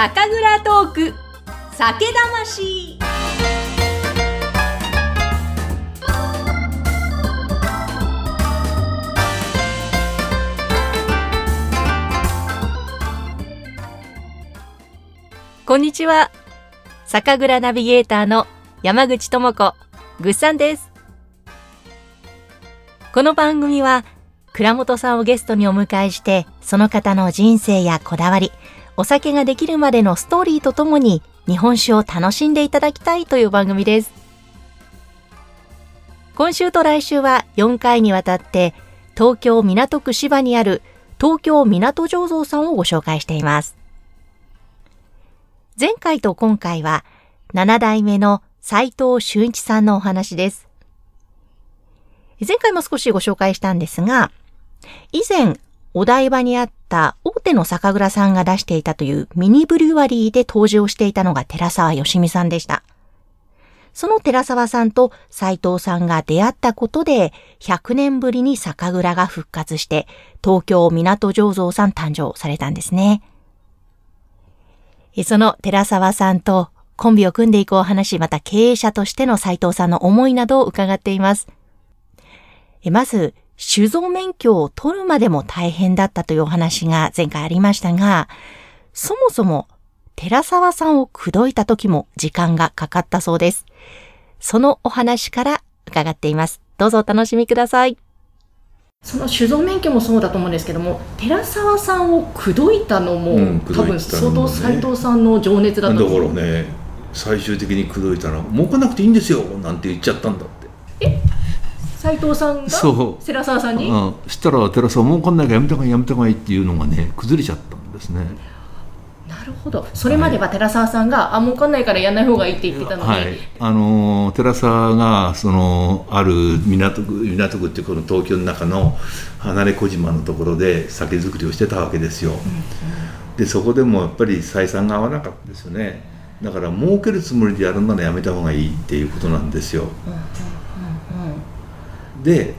酒蔵トーク。酒魂。こんにちは。酒蔵ナビゲーターの山口智子ぐっさんです。この番組は倉本さんをゲストにお迎えしてその方の人生やこだわりお酒ができるまでのストーリーとともに日本酒を楽しんでいただきたいという番組です。今週と来週は4回にわたって東京港区芝にある東京港醸造さんをご紹介しています。前回と今回は7代目の斉藤俊一さんのお話です。前回も少しご紹介したんですが、以前お台場にあった大手の酒蔵さんが出していたというミニブリュワリーで登場していたのが寺沢義美さんでした。その寺沢さんと斉藤さんが出会ったことで、100年ぶりに酒蔵が復活して、東京港醸造さん誕生されたんですね。その寺沢さんとコンビを組んでいくお話、また経営者としての斉藤さんの思いなどを伺っています。まず、酒造免許を取るまでも大変だったというお話が前回ありましたが、そもそも寺沢さんを口説いた時も時間がかかったそうです。そのお話から伺っています。どうぞお楽しみください。その酒造免許もそうだと思うんですけども、寺沢さんを口説いたのも、うん、多分相当斉藤さんの情熱だっただからね、最終的に口説いたら、儲かなくていいんですよなんて言っちゃったんだって。え斉藤さんが寺澤さんに、うん、したら寺澤儲かんないからやめた方がいいやめた方がいいっていうのがね崩れちゃったんですね。なるほど。それまでは寺澤さんが、はい、あ儲かんないからやらない方がいいって言ってたのに、はい、あの寺澤がそのある港区港区っていうこの東京の中の離れ小島のところで酒造りをしてたわけですよ、うんうん、でそこでもやっぱり採算が合わなかったですよね。だから儲けるつもりでやるならやめた方がいいっていうことなんですよ、うんうんで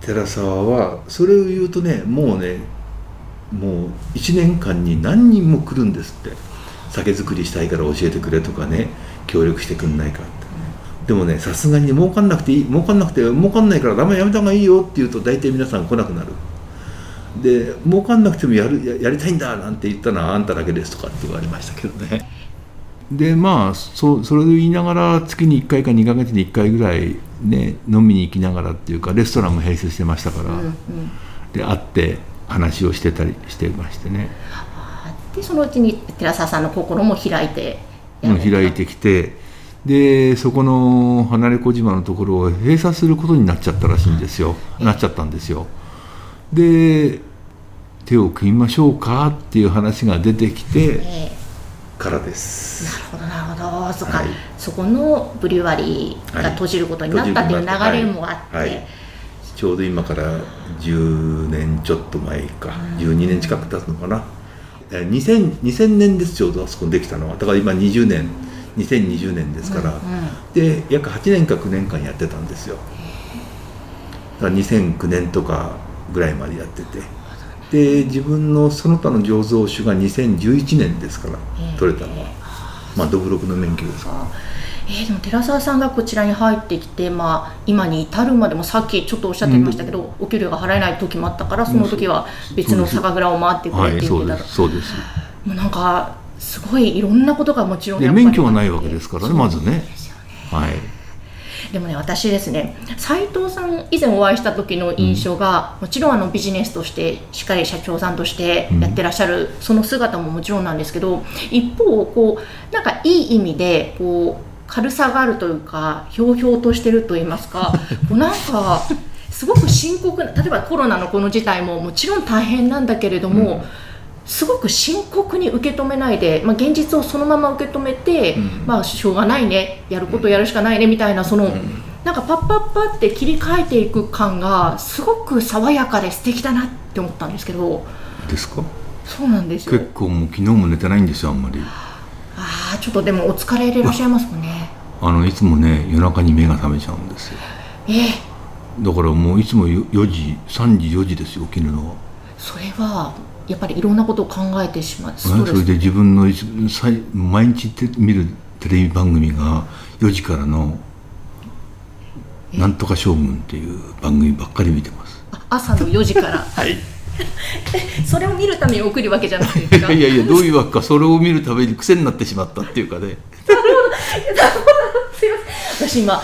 寺澤はそれを言うとねもうねもう1年間に何人も来るんですって。酒造りしたいから教えてくれとかね協力してくんないかって、でもねさすがに儲かんなくていい儲かんなくて儲かんないからダメやめた方がいいよって言うと大体皆さん来なくなる。で儲かんなくてもやるやりたいんだなんて言ったのはあんただけですとかって言われましたけどね。でまあそそれで言いながら月に1回か2か月に1回ぐらいね飲みに行きながらっていうかレストランも併設してましたから、うんうん、で会って話をしてたりしてましてね。でそのうちに寺澤さんの心も開いてうん、開いてきてでそこの離れ小島のところを閉鎖することになっちゃったらしいんですよ、なっちゃったんですよ。で手を組みましょうかっていう話が出てきて、えーからです。なるほどなるほど。そか、はい、そこのブリュワリーが閉じることになったっていう流れもあって、はい。はい、ちょうど今から10年ちょっと前か、うん、12年近く経つのかな。2000, 2000年ですちょうどあそこにできたのは。だから今20年2020年ですから、うんうん、で約8年か9年間やってたんですよ。だから2009年とかぐらいまでやっててで自分のその他の醸造酒が2011年ですから、取れたのは、まあ、どぶろくの免許です。から。えー、でも寺澤さんがこちらに入ってきて、まあ、今に至るまでもさっきちょっとおっしゃってましたけど、うん、お給料が払えない時もあったからその時は別の酒蔵を回ってくれって言ってた、はい、そうです。もうなんかすごいいろんなことがもちろん免許がないわけですからねまずね、ね、はいでもね私ですね斉藤さん以前お会いした時の印象が、うん、もちろんあのビジネスとしてしっかり社長さんとしてやってらっしゃる、うん、その姿ももちろんなんですけど一方こうなんかいい意味でこう軽さがあるというかひょうひょうとしてると言いますか こうなんかすごく深刻な例えばコロナのこの事態ももちろん大変なんだけれども、うんすごく深刻に受け止めないで、まあ、現実をそのまま受け止めて、うん、まあ、しょうがないねやることやるしかないねみたいなその、うん、なんかパッパッパって切り替えていく感がすごく爽やかで素敵だなって思ったんですけど。ですか？そうなんですよ。結構もう昨日も寝てないんですよあんまり。ああちょっとでもお疲れでいらっしゃいますもんね。あのいつもね夜中に目が覚めちゃうんですよ。ええ。だからもういつも4時3時4時ですよ起きるのはそれはやっぱりいろんなことを考えてしまう。それで自分の毎日て見るテレビ番組が4時からの「なんとか将軍」っていう番組ばっかり見てます。あ朝の4時から。はい。それを見るために送るわけじゃなくてですか。いやいやどういうわけか。それを見るために癖になってしまったっていうかね。すいません。私今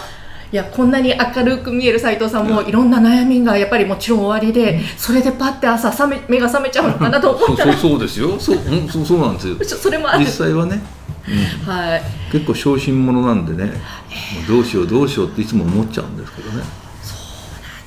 いやこんなに明るく見える斉藤さんもいろんな悩みがやっぱりもちろん終わりで、それでパッて朝覚め目が覚めちゃうのかなと思ったら。そうそうですよ。そう,、うん、そうそうなんですよ。そそれもある。実際はね、うん。はい。結構小心者なんでね、どうしようどうしようっていつも思っちゃうんですけどね。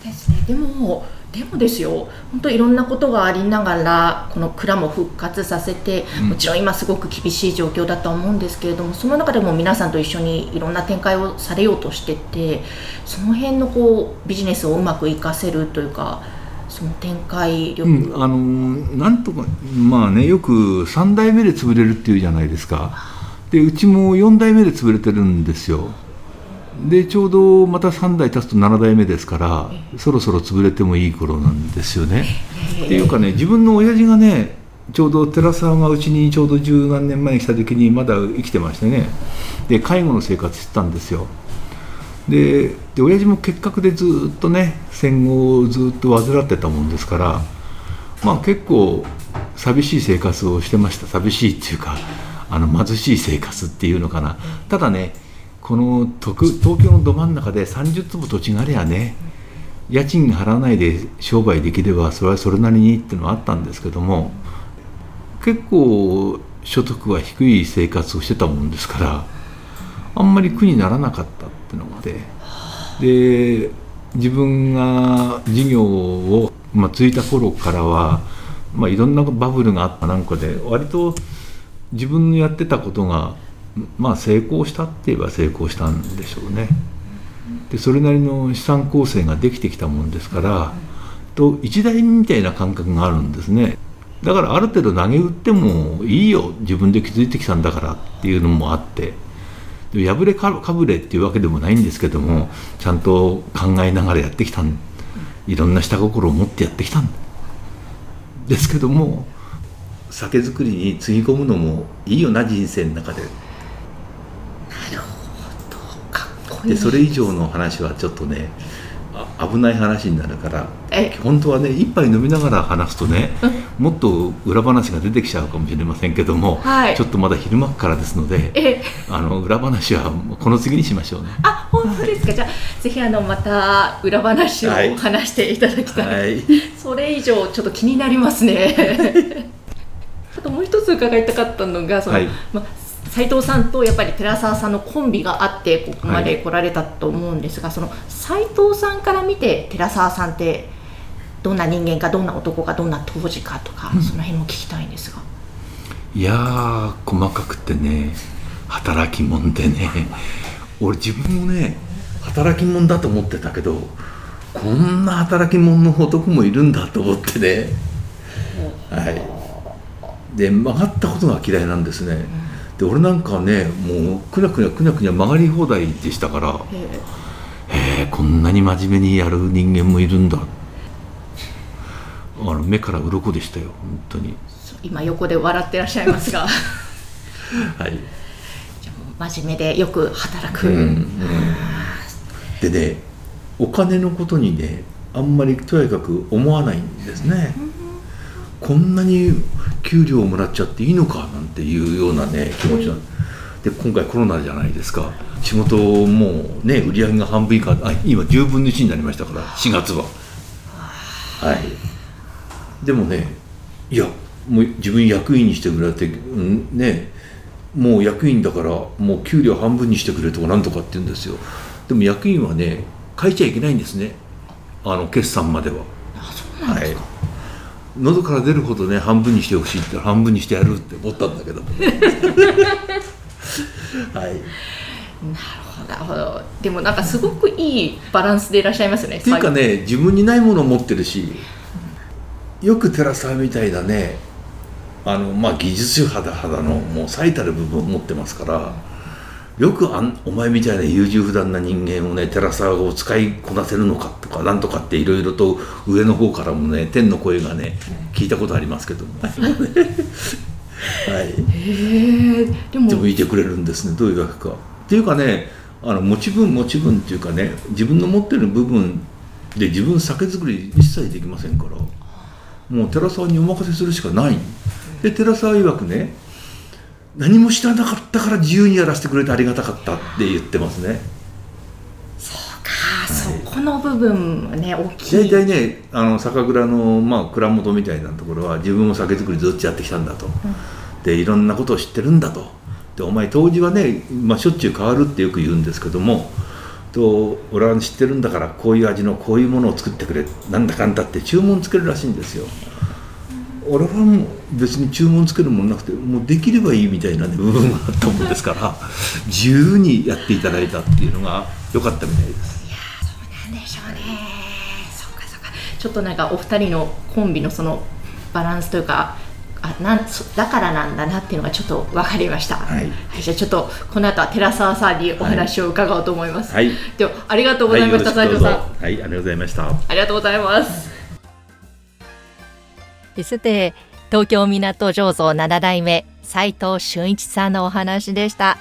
ですね。でもでもですよ本当いろんなことがありながらこの蔵も復活させて、うん。もちろん今すごく厳しい状況だとは思うんですけれどもその中でも皆さんと一緒にいろんな展開をされようとしててその辺のこうビジネスをうまく活かせるというかその展開力、うん、あのーなんとかまあねよく3代目で潰れるっていうじゃないですか。でうちも4代目で潰れてるんですよでちょうどまた3代経つと7代目ですからそろそろ潰れてもいい頃なんですよね。っていうかね自分の親父がねちょうど寺澤がうちにちょうど十何年前に来た時にまだ生きてましてね。で介護の生活してたんですよ。でで親父も結核でずっとね戦後をずっと患ってたもんですからまあ結構寂しい生活をしてました。寂しいっていうかあの貧しい生活っていうのかな。ただねこの東京のど真ん中で30坪土地がありゃね家賃払わないで商売できればそれはそれなりにっていうのはあったんですけども結構所得は低い生活をしてたもんですからあんまり苦にならなかったっていうのがでで自分が事業を、まあ、ついた頃からは、まあ、いろんなバブルがあったなんかで割と自分のやってたことが、まあ、成功したって言えば成功したんでしょうね。でそれなりの資産構成ができてきたもんですからと一代みたいな感覚があるんですね。だからある程度投げ打ってもいいよ。自分で気づいてきたんだからっていうのもあって。で破れかぶれっていうわけでもないんですけどもちゃんと考えながらやってきたん。いろんな下心を持ってやってきたん。ですけども酒造りにつぎ込むのもいいよな人生の中でかっこいいでそれ以上の話はちょっとねあ危ない話になるからえ？本当はね一杯飲みながら話すとね もっと裏話が出てきちゃうかもしれませんけども、はい。ちょっとまだ昼間っからですのでえ？あの裏話はこの次にしましょうね。あ本当ですか、じゃあぜひあのまた裏話をはい。話していただきたい、はい、それ以上ちょっと気になりますね。あともう一つ伺いたかったのがその、はい。ま斉藤さんとやっぱり寺澤さんのコンビがあってここまで来られたと思うんですが、その斉藤さんから見て寺澤さんってどんな人間かどんな男かどんな当時かとか、その辺も聞きたいんですが。いやー細かくてね働き者でね。俺自分もね働き者だと思ってたけどこんな働き者の男もいるんだと思ってね。はい。で曲がったことが嫌いなんですねで俺なんかはねもうくにゃくにゃくにゃくにゃ曲がり放題でしたからえへえこんなに真面目にやる人間もいるんだ。あの目から鱗でしたよ本当に。今横で笑ってらっしゃいますが。はい。真面目でよく働く、うんうん。でねお金のことにねあんまりとやかく思わないんですね、こんなに給料をもらっちゃっていいのかなんていうようなね気持ちなんで今回コロナじゃないですか。仕事もうね売り上げが半分以下あ今10分の1になりましたから4月は。はい。でもねいやもう自分役員にしてくれって、うん、ねもう役員だからもう給料半分にしてくれとかなんとかって言うんですよ。でも役員はね変えちゃいけないんですね。あの決算までは。あそうなんですか、はい喉から出るほどね半分にしてほしいって半分にしてやるって思ったんだけども。ね はい。なるほど。でもなんかすごくいいバランスでいらっしゃいますねっていうかね自分にないものを持ってるしよく寺澤みたいなね。あの、まあ、技術派だ派だのもう最たる部分を持ってますからよくあんお前みたいな優柔不断な人間をね寺沢を使いこなせるのかとかなんとかっていろいろと上の方からもね天の声がね聞いたことありますけどもはい。へえでも。でもいてくれるんですねどういうわけか。っていうかねあの持ち分持ち分っていうかね自分の持ってる部分で自分酒造り一切できませんからもう寺沢にお任せするしかない。で寺沢曰くね何も知らなかったから自由にやらせてくれてありがたかったって言ってますね。か、そこの部分はね大きい。大体ねあの酒蔵の、まあ、蔵元みたいなところは自分も酒造りずっとやってきたんだと、でいろんなことを知ってるんだと。でお前当時はね、まあ、しょっちゅう変わるってよく言うんですけどもと俺は知ってるんだからこういう味のこういうものを作ってくれなんだかんだって注文つけるらしいんですよ俺はもう別に注文つけるもんなくてもうできればいいみたいな、ね、部分があったもんですから 自由にやっていただいたっていうのが良かったみたいです。なんでしょうね。そっかそっか。ちょっとなんかお二人のコンビのそのバランスというかあなんそだからなんだなっていうのがちょっと分かりました、はい。じゃあちょっとこの後は寺澤さんにお話を伺おうと思います、はい。ではありがとうございました、斉はいよろしくどう藤さん。ぞはいありがとうございました。ありがとうございますさて東京港醸造7代目斉藤俊一さんのお話でした。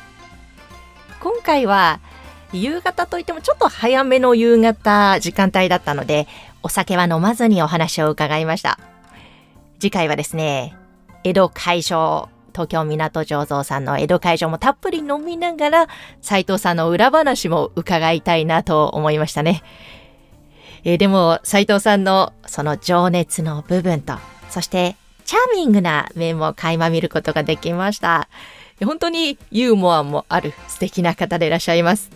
今回は夕方といってもちょっと早めの夕方時間帯だったのでお酒は飲まずにお話を伺いました。次回はですね江戸海上東京港醸造さんの江戸海上もたっぷり飲みながら斉藤さんの裏話も伺いたいなと思いましたね。えでも斉藤さんのその情熱の部分とそしてチャーミングな面も垣間見ることができました。本当にユーモアもある素敵な方でいらっしゃいます。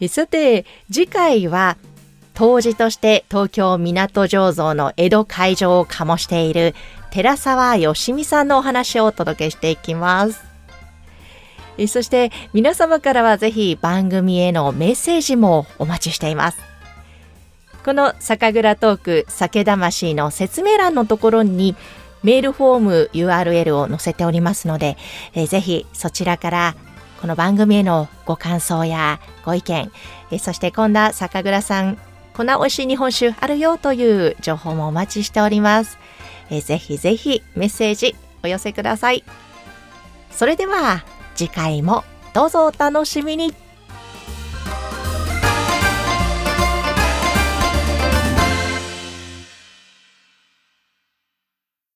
えさて次回は当時として東京港醸造の江戸会場を醸している寺沢義美さんのお話をお届けしていきます。えそして皆様からはぜひ番組へのメッセージもお待ちしています。この酒蔵トーク酒魂の説明欄のところにメールフォーム URL を載せておりますので、えーぜひそちらからこの番組へのご感想やご意見、えーそしてこんな酒蔵さん、こんな美味しい日本酒あるよという情報もお待ちしております。えーぜひぜひメッセージお寄せください。それでは次回もどうぞお楽しみに。